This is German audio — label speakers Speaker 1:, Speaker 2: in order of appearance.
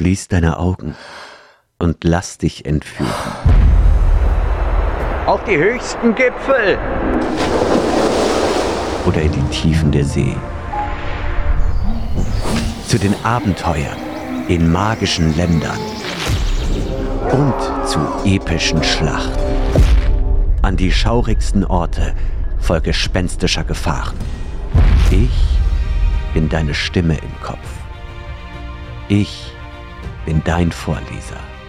Speaker 1: Schließ deine Augen und lass dich entführen.
Speaker 2: Auf die höchsten Gipfel!
Speaker 1: Oder in die Tiefen der See. Zu den Abenteuern in magischen Ländern und zu epischen Schlachten. An die schaurigsten Orte voll gespenstischer Gefahren. Ich bin deine Stimme im Kopf. Ich bin dein Vorleser.